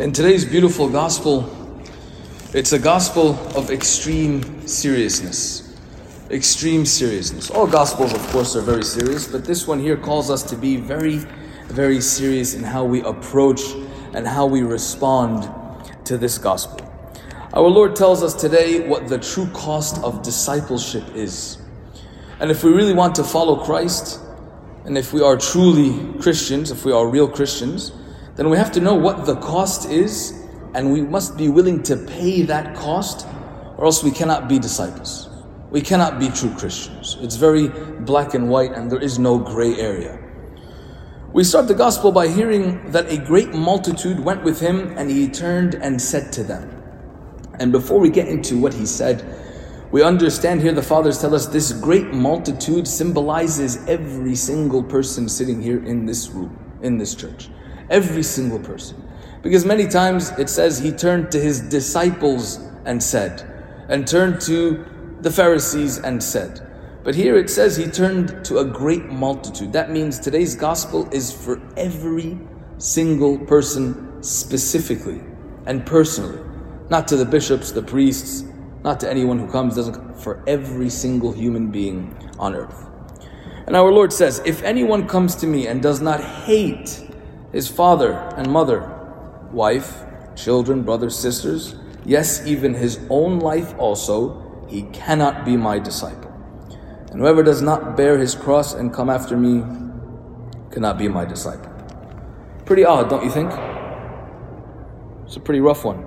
In today's beautiful gospel, it's a gospel of extreme seriousness. Extreme seriousness. All gospels, of course, are very serious, but this one here calls us to be very, very serious in how we approach and how we respond to this gospel. Our Lord tells us today what the true cost of discipleship is. And if we really want to follow Christ, and if we are truly Christians, if we are real Christians, then we have to know what the cost is, and we must be willing to pay that cost, or else we cannot be disciples. We cannot be true Christians. It's very black and white, and there is no gray area. We start the gospel by hearing that a great multitude went with him, and he turned and said to them. And before we get into what he said, we understand here the fathers tell us this great multitude symbolizes every single person sitting here in this room, in this church. Every single person. Because many times it says he turned to his disciples and said, and turned to the Pharisees and said. But here it says he turned to a great multitude. That means today's gospel is for every single person specifically and personally. Not to the bishops, the priests, not to anyone who comes, doesn't for every single human being on earth. And our Lord says, if anyone comes to me and does not hate his father and mother, wife, children, brothers, sisters, yes, even his own life also, he cannot be my disciple. And whoever does not bear his cross and come after me cannot be my disciple. Pretty odd, don't you think? It's a pretty rough one.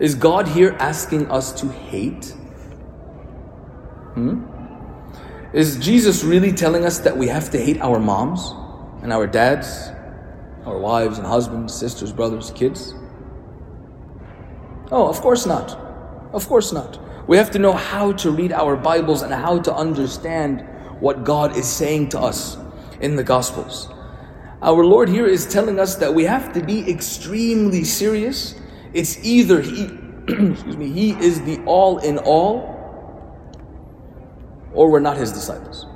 Is God here asking us to hate? Hmm? Is Jesus really telling us that we have to hate our moms and our dads our wives and husbands, sisters, brothers, kids? Oh, of course not. Of course not. We have to know how to read our Bibles and how to understand what God is saying to us in the Gospels. Our Lord here is telling us that we have to be extremely serious. It's either He, excuse me, He is the all in all, or we're not His disciples.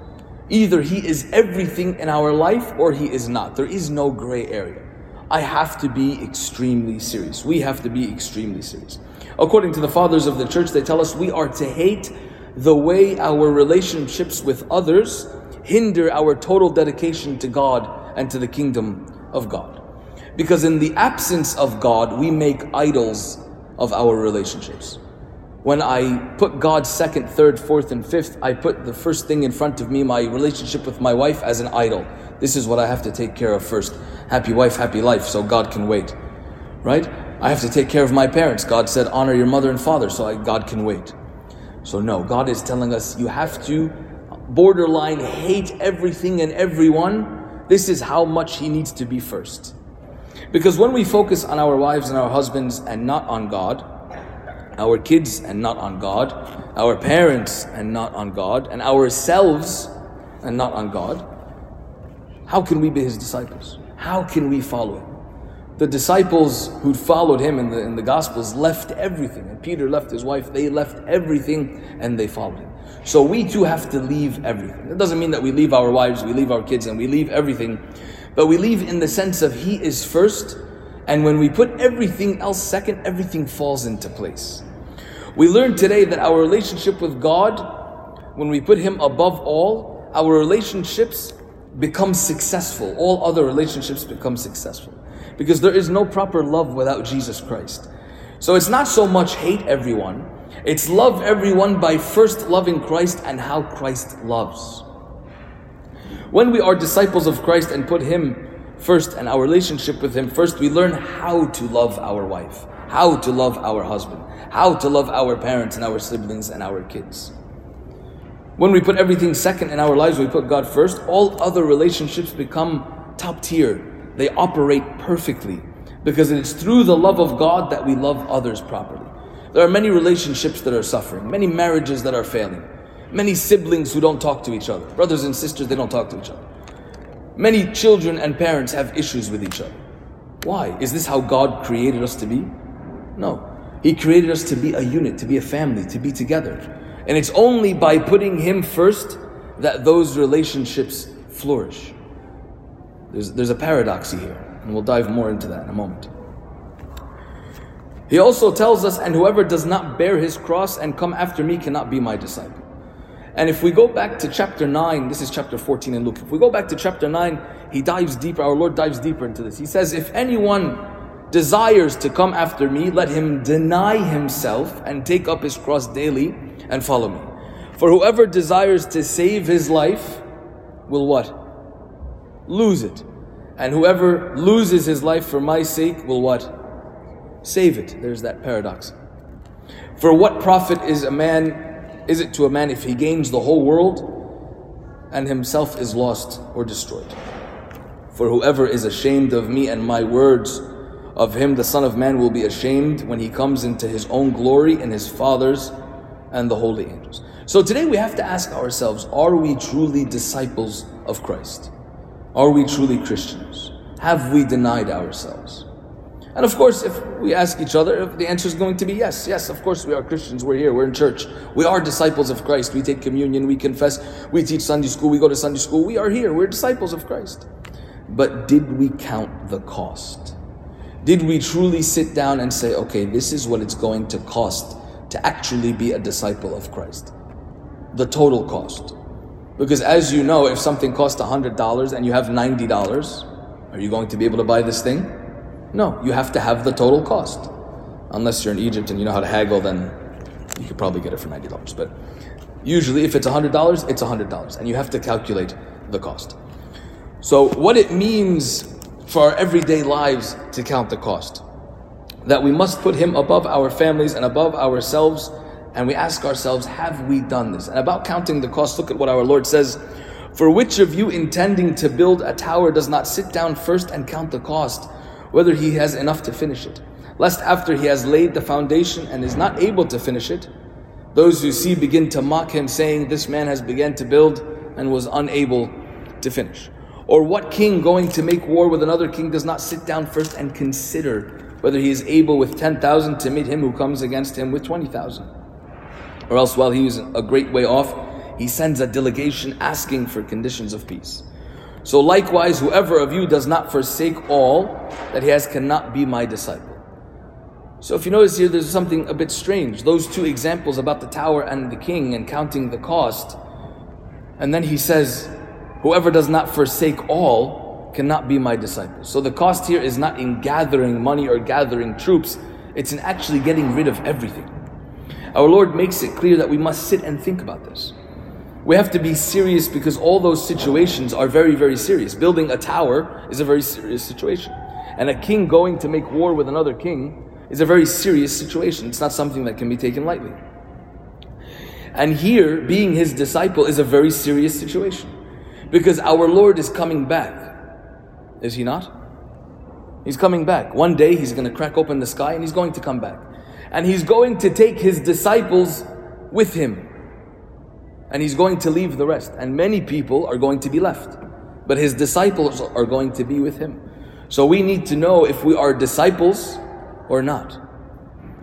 Either he is everything in our life or he is not. There is no gray area. I have to be extremely serious. We have to be extremely serious. According to the fathers of the church, they tell us we are to hate the way our relationships with others hinder our total dedication to God and to the kingdom of God. Because in the absence of God, we make idols of our relationships. When I put God second, third, fourth, and fifth, I put the first thing in front of me, my relationship with my wife, as an idol. This is what I have to take care of first. Happy wife, happy life, so God can wait. Right? I have to take care of my parents. God said, honor your mother and father, so I, God can wait. So, no, God is telling us you have to borderline hate everything and everyone. This is how much He needs to be first. Because when we focus on our wives and our husbands and not on God, our kids and not on God, our parents and not on God, and ourselves and not on God, how can we be his disciples? How can we follow him? The disciples who followed him in the, in the Gospels left everything. And Peter left his wife, they left everything and they followed him. So we too have to leave everything. That doesn't mean that we leave our wives, we leave our kids, and we leave everything. But we leave in the sense of He is first, and when we put everything else second, everything falls into place. We learned today that our relationship with God, when we put Him above all, our relationships become successful. All other relationships become successful. Because there is no proper love without Jesus Christ. So it's not so much hate everyone, it's love everyone by first loving Christ and how Christ loves. When we are disciples of Christ and put Him first and our relationship with Him first, we learn how to love our wife, how to love our husband, how to love our parents and our siblings and our kids. When we put everything second in our lives, we put God first, all other relationships become top tier. They operate perfectly because it's through the love of God that we love others properly. There are many relationships that are suffering, many marriages that are failing, many siblings who don't talk to each other, brothers and sisters, they don't talk to each other. Many children and parents have issues with each other. Why? Is this how God created us to be? No. He created us to be a unit, to be a family, to be together. And it's only by putting Him first that those relationships flourish. There's, there's a paradox here, and we'll dive more into that in a moment. He also tells us, and whoever does not bear his cross and come after me cannot be my disciple. And if we go back to chapter 9, this is chapter 14 in Luke. If we go back to chapter 9, he dives deeper, our Lord dives deeper into this. He says, If anyone desires to come after me, let him deny himself and take up his cross daily and follow me. For whoever desires to save his life will what? Lose it. And whoever loses his life for my sake will what? Save it. There's that paradox. For what profit is a man is it to a man if he gains the whole world and himself is lost or destroyed? For whoever is ashamed of me and my words, of him the Son of Man will be ashamed when he comes into his own glory and his Father's and the holy angels. So today we have to ask ourselves are we truly disciples of Christ? Are we truly Christians? Have we denied ourselves? And of course, if we ask each other, the answer is going to be yes. Yes, of course, we are Christians. We're here. We're in church. We are disciples of Christ. We take communion. We confess. We teach Sunday school. We go to Sunday school. We are here. We're disciples of Christ. But did we count the cost? Did we truly sit down and say, okay, this is what it's going to cost to actually be a disciple of Christ? The total cost. Because as you know, if something costs $100 and you have $90, are you going to be able to buy this thing? No, you have to have the total cost. Unless you're in Egypt and you know how to haggle, then you could probably get it for $90. But usually, if it's $100, it's $100. And you have to calculate the cost. So, what it means for our everyday lives to count the cost that we must put Him above our families and above ourselves. And we ask ourselves, have we done this? And about counting the cost, look at what our Lord says. For which of you intending to build a tower does not sit down first and count the cost? Whether he has enough to finish it. Lest after he has laid the foundation and is not able to finish it, those who see begin to mock him, saying, This man has begun to build and was unable to finish. Or what king going to make war with another king does not sit down first and consider whether he is able with 10,000 to meet him who comes against him with 20,000? Or else, while he is a great way off, he sends a delegation asking for conditions of peace. So likewise, whoever of you does not forsake all that he has cannot be my disciple. So if you notice here, there's something a bit strange. Those two examples about the tower and the king and counting the cost. And then he says, whoever does not forsake all cannot be my disciple. So the cost here is not in gathering money or gathering troops. It's in actually getting rid of everything. Our Lord makes it clear that we must sit and think about this. We have to be serious because all those situations are very, very serious. Building a tower is a very serious situation. And a king going to make war with another king is a very serious situation. It's not something that can be taken lightly. And here, being his disciple is a very serious situation. Because our Lord is coming back. Is he not? He's coming back. One day he's going to crack open the sky and he's going to come back. And he's going to take his disciples with him and he's going to leave the rest. And many people are going to be left. But his disciples are going to be with him. So we need to know if we are disciples or not.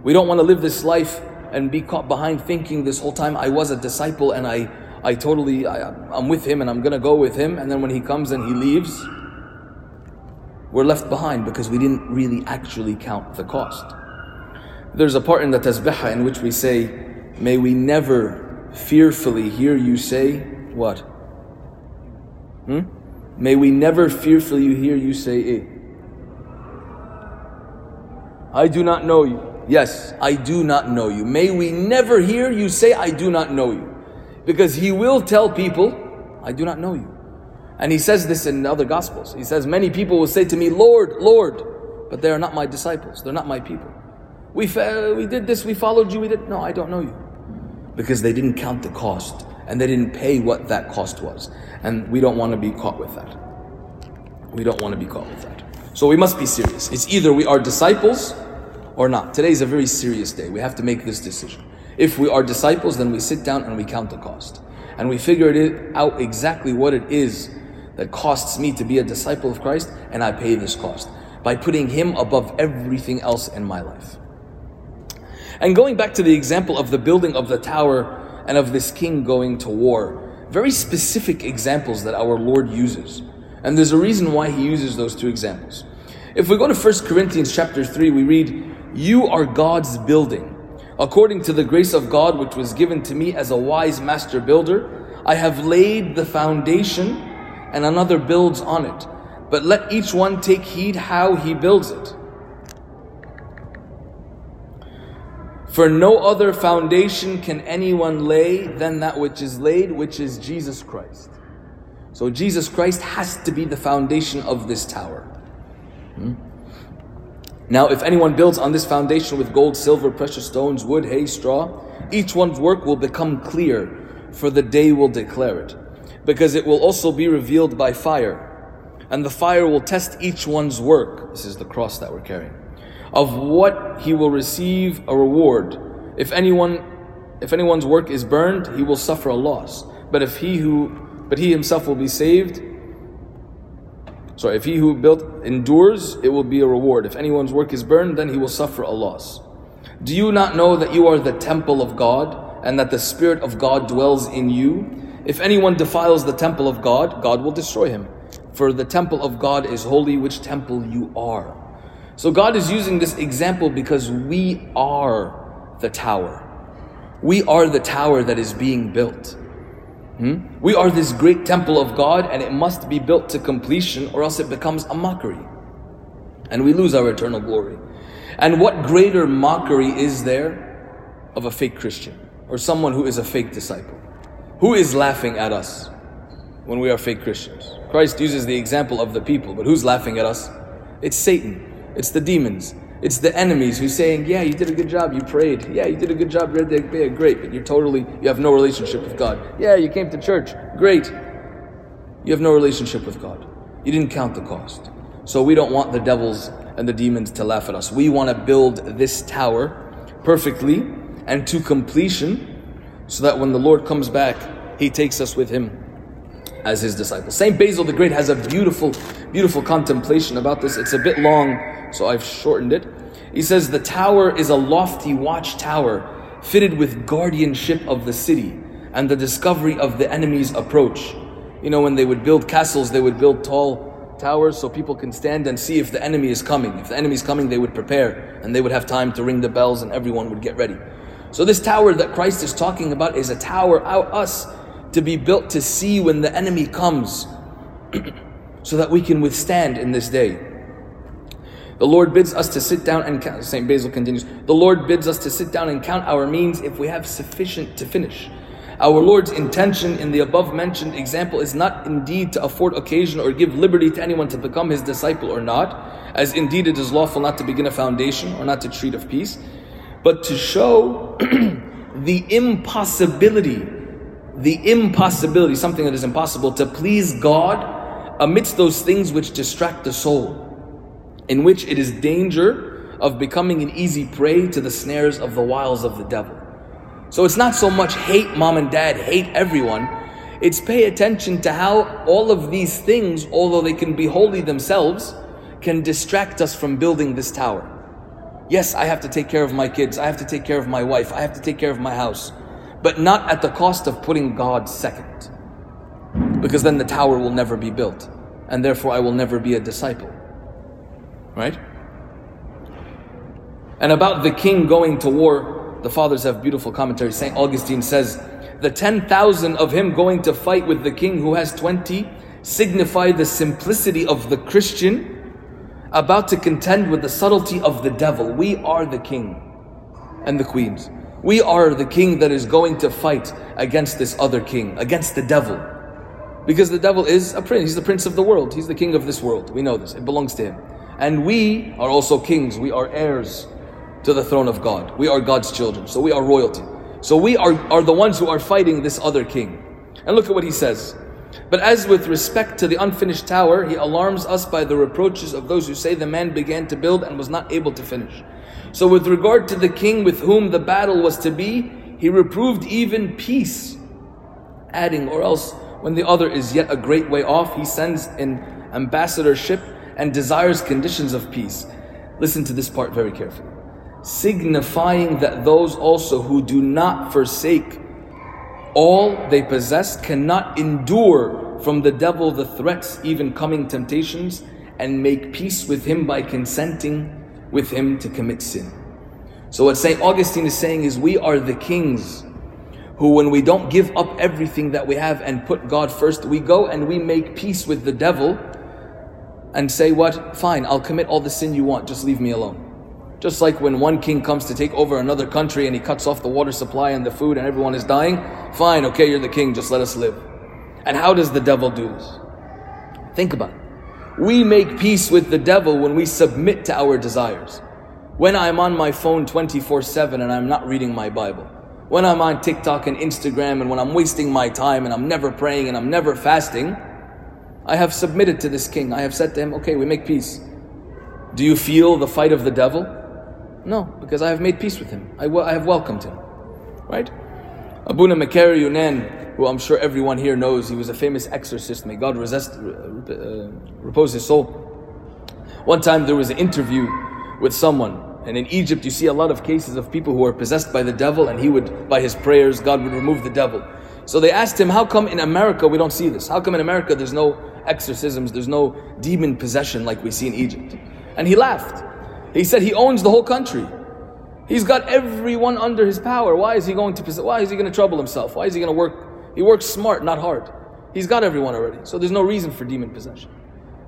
We don't want to live this life and be caught behind thinking this whole time I was a disciple and I, I totally, I, I'm with him and I'm going to go with him. And then when he comes and he leaves, we're left behind because we didn't really actually count the cost. There's a part in the tasbihah in which we say, May we never fearfully hear you say, What? Hmm? May we never fearfully hear you say, eh. I do not know you. Yes, I do not know you. May we never hear you say, I do not know you. Because he will tell people, I do not know you. And he says this in other gospels. He says, Many people will say to me, Lord, Lord, but they are not my disciples. They're not my people. We, fa- we did this, we followed you, we did. No, I don't know you because they didn't count the cost and they didn't pay what that cost was. And we don't want to be caught with that. We don't want to be caught with that. So we must be serious. It's either we are disciples or not. Today is a very serious day. We have to make this decision. If we are disciples, then we sit down and we count the cost. And we figure it out exactly what it is that costs me to be a disciple of Christ, and I pay this cost by putting Him above everything else in my life. And going back to the example of the building of the tower and of this king going to war, very specific examples that our Lord uses. And there's a reason why He uses those two examples. If we go to 1 Corinthians chapter 3, we read, You are God's building. According to the grace of God which was given to me as a wise master builder, I have laid the foundation and another builds on it. But let each one take heed how he builds it. For no other foundation can anyone lay than that which is laid, which is Jesus Christ. So Jesus Christ has to be the foundation of this tower. Hmm? Now, if anyone builds on this foundation with gold, silver, precious stones, wood, hay, straw, each one's work will become clear, for the day will declare it. Because it will also be revealed by fire. And the fire will test each one's work. This is the cross that we're carrying. Of what he will receive a reward. If anyone if anyone's work is burned, he will suffer a loss. But if he who but he himself will be saved, so if he who built endures, it will be a reward. If anyone's work is burned, then he will suffer a loss. Do you not know that you are the temple of God and that the Spirit of God dwells in you? If anyone defiles the temple of God, God will destroy him. For the temple of God is holy, which temple you are. So God is using this example because we are the tower. We are the tower that is being built. Hmm? We are this great temple of God and it must be built to completion or else it becomes a mockery. And we lose our eternal glory. And what greater mockery is there of a fake Christian or someone who is a fake disciple? Who is laughing at us when we are fake Christians? Christ uses the example of the people, but who's laughing at us? It's Satan, it's the demons, it's the enemies who's saying, Yeah, you did a good job, you prayed. Yeah, you did a good job, read the great, but you're totally, you have no relationship with God. Yeah, you came to church, great. You have no relationship with God. You didn't count the cost. So we don't want the devils and the demons to laugh at us. We want to build this tower perfectly and to completion so that when the Lord comes back, He takes us with Him as His disciples. Saint Basil the Great has a beautiful, beautiful contemplation about this. It's a bit long so I've shortened it. He says, The tower is a lofty watchtower fitted with guardianship of the city and the discovery of the enemy's approach. You know, when they would build castles, they would build tall towers so people can stand and see if the enemy is coming. If the enemy is coming, they would prepare and they would have time to ring the bells and everyone would get ready. So, this tower that Christ is talking about is a tower out us to be built to see when the enemy comes so that we can withstand in this day. The Lord bids us to sit down and count. St. Basil continues, the Lord bids us to sit down and count our means if we have sufficient to finish. Our Lord's intention in the above mentioned example is not indeed to afford occasion or give liberty to anyone to become his disciple or not, as indeed it is lawful not to begin a foundation or not to treat of peace, but to show the impossibility, the impossibility, something that is impossible, to please God amidst those things which distract the soul in which it is danger of becoming an easy prey to the snares of the wiles of the devil. So it's not so much hate mom and dad, hate everyone. It's pay attention to how all of these things, although they can be holy themselves, can distract us from building this tower. Yes, I have to take care of my kids, I have to take care of my wife, I have to take care of my house, but not at the cost of putting God second. Because then the tower will never be built, and therefore I will never be a disciple. Right? And about the king going to war, the fathers have beautiful commentaries. St. Augustine says, The 10,000 of him going to fight with the king who has 20 signify the simplicity of the Christian about to contend with the subtlety of the devil. We are the king and the queens. We are the king that is going to fight against this other king, against the devil. Because the devil is a prince, he's the prince of the world, he's the king of this world. We know this, it belongs to him. And we are also kings, we are heirs to the throne of God. We are God's children, so we are royalty. So we are, are the ones who are fighting this other king. And look at what he says. But as with respect to the unfinished tower, he alarms us by the reproaches of those who say the man began to build and was not able to finish. So, with regard to the king with whom the battle was to be, he reproved even peace, adding, or else when the other is yet a great way off, he sends an ambassadorship and desires conditions of peace. Listen to this part very carefully. Signifying that those also who do not forsake all they possess cannot endure from the devil the threats, even coming temptations, and make peace with him by consenting with him to commit sin. So, what St. Augustine is saying is, we are the kings who, when we don't give up everything that we have and put God first, we go and we make peace with the devil and say, What? Fine, I'll commit all the sin you want, just leave me alone. Just like when one king comes to take over another country and he cuts off the water supply and the food and everyone is dying, fine, okay, you're the king, just let us live. And how does the devil do this? Think about it. We make peace with the devil when we submit to our desires. When I'm on my phone 24 7 and I'm not reading my Bible. When I'm on TikTok and Instagram and when I'm wasting my time and I'm never praying and I'm never fasting, I have submitted to this king. I have said to him, okay, we make peace. Do you feel the fight of the devil? No, because I have made peace with him. I, I have welcomed him. Right? Abuna Makari Yunan, who I'm sure everyone here knows, he was a famous exorcist. May God resist, uh, repose his soul. One time there was an interview with someone, and in Egypt you see a lot of cases of people who are possessed by the devil, and he would, by his prayers, God would remove the devil. So they asked him, How come in America we don't see this? How come in America there's no exorcisms, there's no demon possession like we see in Egypt? And he laughed. He said he owns the whole country. He's got everyone under his power. Why is he going to why is he going to trouble himself? Why is he going to work? He works smart, not hard. He's got everyone already. So there's no reason for demon possession.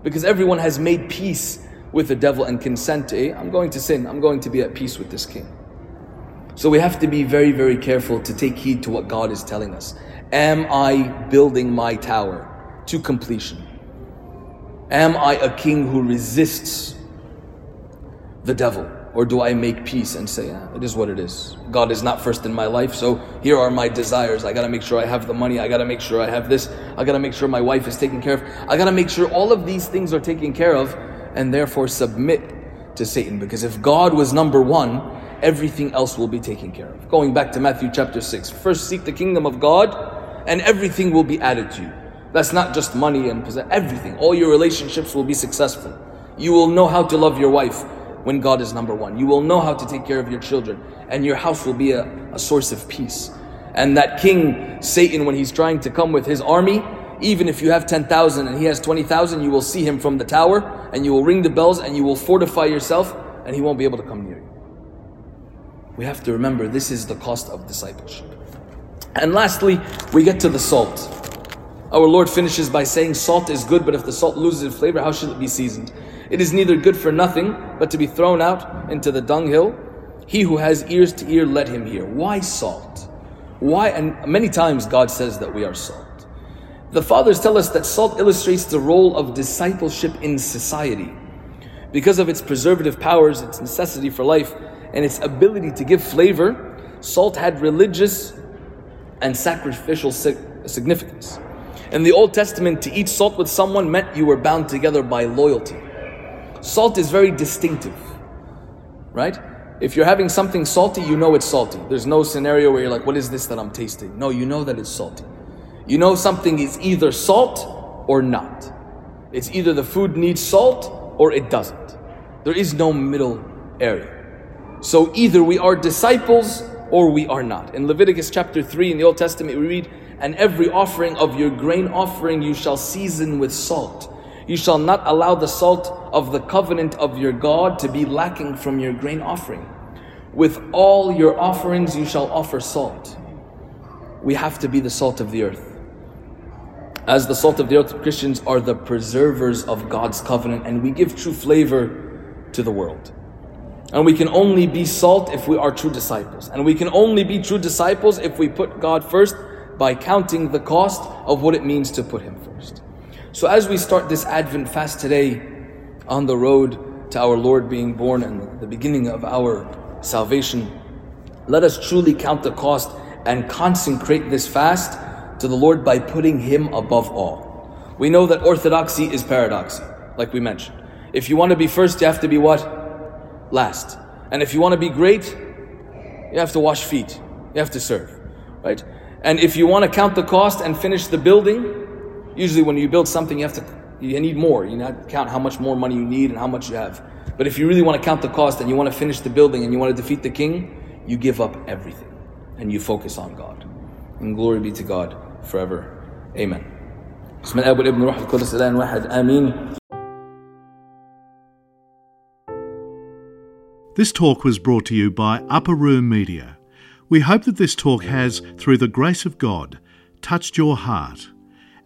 Because everyone has made peace with the devil and consent to, hey, I'm going to sin. I'm going to be at peace with this king. So we have to be very, very careful to take heed to what God is telling us. Am I building my tower to completion? Am I a king who resists the devil? Or do I make peace and say, yeah, it is what it is? God is not first in my life, so here are my desires. I gotta make sure I have the money, I gotta make sure I have this, I gotta make sure my wife is taken care of, I gotta make sure all of these things are taken care of, and therefore submit to Satan. Because if God was number one, everything else will be taken care of. Going back to Matthew chapter 6. First seek the kingdom of God, and everything will be added to you. That's not just money and everything. All your relationships will be successful. You will know how to love your wife when God is number one. You will know how to take care of your children, and your house will be a, a source of peace. And that king, Satan, when he's trying to come with his army, even if you have 10,000 and he has 20,000, you will see him from the tower, and you will ring the bells, and you will fortify yourself, and he won't be able to come near you. We have to remember this is the cost of discipleship. And lastly, we get to the salt. Our Lord finishes by saying, Salt is good, but if the salt loses its flavor, how should it be seasoned? It is neither good for nothing, but to be thrown out into the dunghill. He who has ears to hear, let him hear. Why salt? Why? And many times God says that we are salt. The fathers tell us that salt illustrates the role of discipleship in society. Because of its preservative powers, its necessity for life, and its ability to give flavor, salt had religious and sacrificial significance. In the Old Testament, to eat salt with someone meant you were bound together by loyalty. Salt is very distinctive, right? If you're having something salty, you know it's salty. There's no scenario where you're like, what is this that I'm tasting? No, you know that it's salty. You know something is either salt or not. It's either the food needs salt or it doesn't. There is no middle area. So either we are disciples or we are not. In Leviticus chapter 3 in the Old Testament, we read, And every offering of your grain offering you shall season with salt you shall not allow the salt of the covenant of your God to be lacking from your grain offering. With all your offerings, you shall offer salt. We have to be the salt of the earth. As the salt of the earth, Christians are the preservers of God's covenant, and we give true flavor to the world. And we can only be salt if we are true disciples. And we can only be true disciples if we put God first by counting the cost of what it means to put Him first. So, as we start this Advent fast today on the road to our Lord being born and the beginning of our salvation, let us truly count the cost and consecrate this fast to the Lord by putting Him above all. We know that orthodoxy is paradoxy, like we mentioned. If you want to be first, you have to be what? Last. And if you want to be great, you have to wash feet. You have to serve, right? And if you want to count the cost and finish the building, usually when you build something, you have to you need more. You to count how much more money you need and how much you have. But if you really want to count the cost and you want to finish the building and you want to defeat the king, you give up everything and you focus on God. And glory be to God forever. Amen. This talk was brought to you by Upper Room Media. We hope that this talk has, through the grace of God, touched your heart,